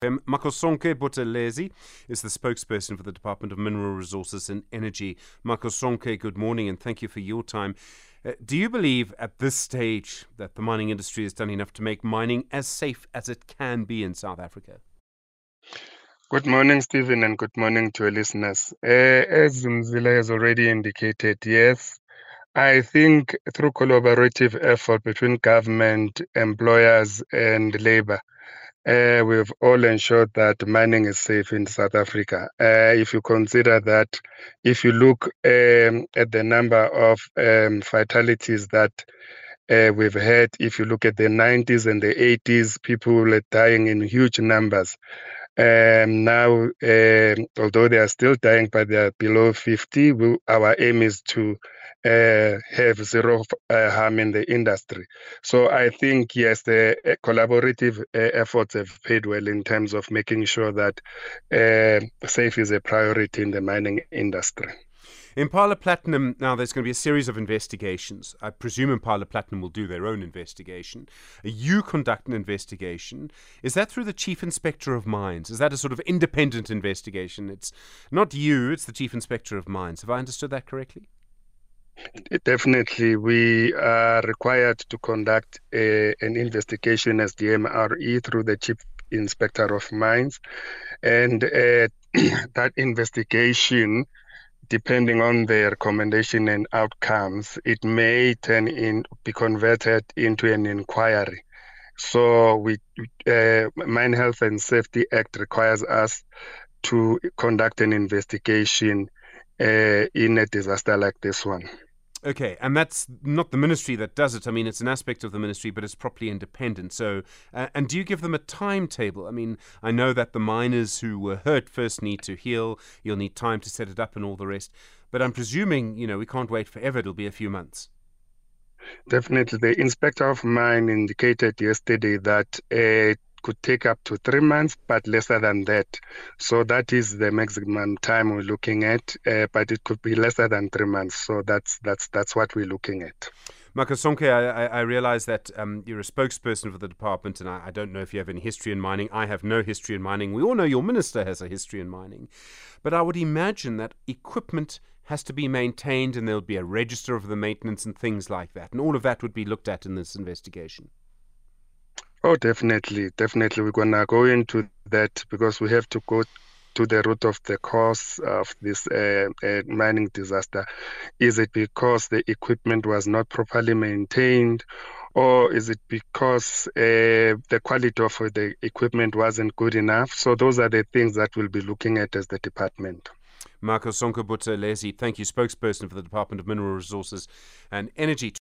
Makhosonke Buthelezi is the spokesperson for the Department of Mineral Resources and Energy. Makhosonke, good morning and thank you for your time. Uh, do you believe at this stage that the mining industry has done enough to make mining as safe as it can be in South Africa? Good morning, Stephen, and good morning to your listeners. Uh, as Mzila has already indicated, yes, I think through collaborative effort between government, employers, and labor, uh, we've all ensured that mining is safe in South Africa. Uh, if you consider that, if you look um, at the number of um, fatalities that uh, we've had, if you look at the 90s and the 80s, people were dying in huge numbers. Um, now, um, although they are still dying, but they are below 50, we, our aim is to uh, have zero uh, harm in the industry. So I think, yes, the uh, collaborative uh, efforts have paid well in terms of making sure that uh, safe is a priority in the mining industry. Impala Platinum, now there's going to be a series of investigations. I presume Impala Platinum will do their own investigation. You conduct an investigation. Is that through the Chief Inspector of Mines? Is that a sort of independent investigation? It's not you, it's the Chief Inspector of Mines. Have I understood that correctly? Definitely, we are required to conduct a, an investigation as the MRE through the Chief Inspector of Mines. And uh, that investigation depending on the recommendation and outcomes, it may turn in be converted into an inquiry. So we uh, Mine Health and Safety Act requires us to conduct an investigation uh, in a disaster like this one. Okay, and that's not the ministry that does it. I mean, it's an aspect of the ministry, but it's properly independent. So, uh, and do you give them a timetable? I mean, I know that the miners who were hurt first need to heal. You'll need time to set it up and all the rest. But I'm presuming, you know, we can't wait forever. It'll be a few months. Definitely. The inspector of mine indicated yesterday that uh, could take up to three months, but lesser than that. So that is the maximum time we're looking at, uh, but it could be lesser than three months. So that's that's that's what we're looking at. Makhosonke, I, I realize that um, you're a spokesperson for the department, and I, I, don't know if you have any history in mining. I have no history in mining. We all know your minister has a history in mining. But I would imagine that equipment has to be maintained, and there'll be a register of the maintenance and things like that. And all of that would be looked at in this investigation. Oh, definitely, definitely. We're gonna go into that because we have to go to the root of the cause of this uh, uh, mining disaster. Is it because the equipment was not properly maintained, or is it because uh, the quality of the equipment wasn't good enough? So those are the things that we'll be looking at as the department. Makhosonke Buthelezi, thank you, spokesperson for the Department of Mineral Resources and Energy.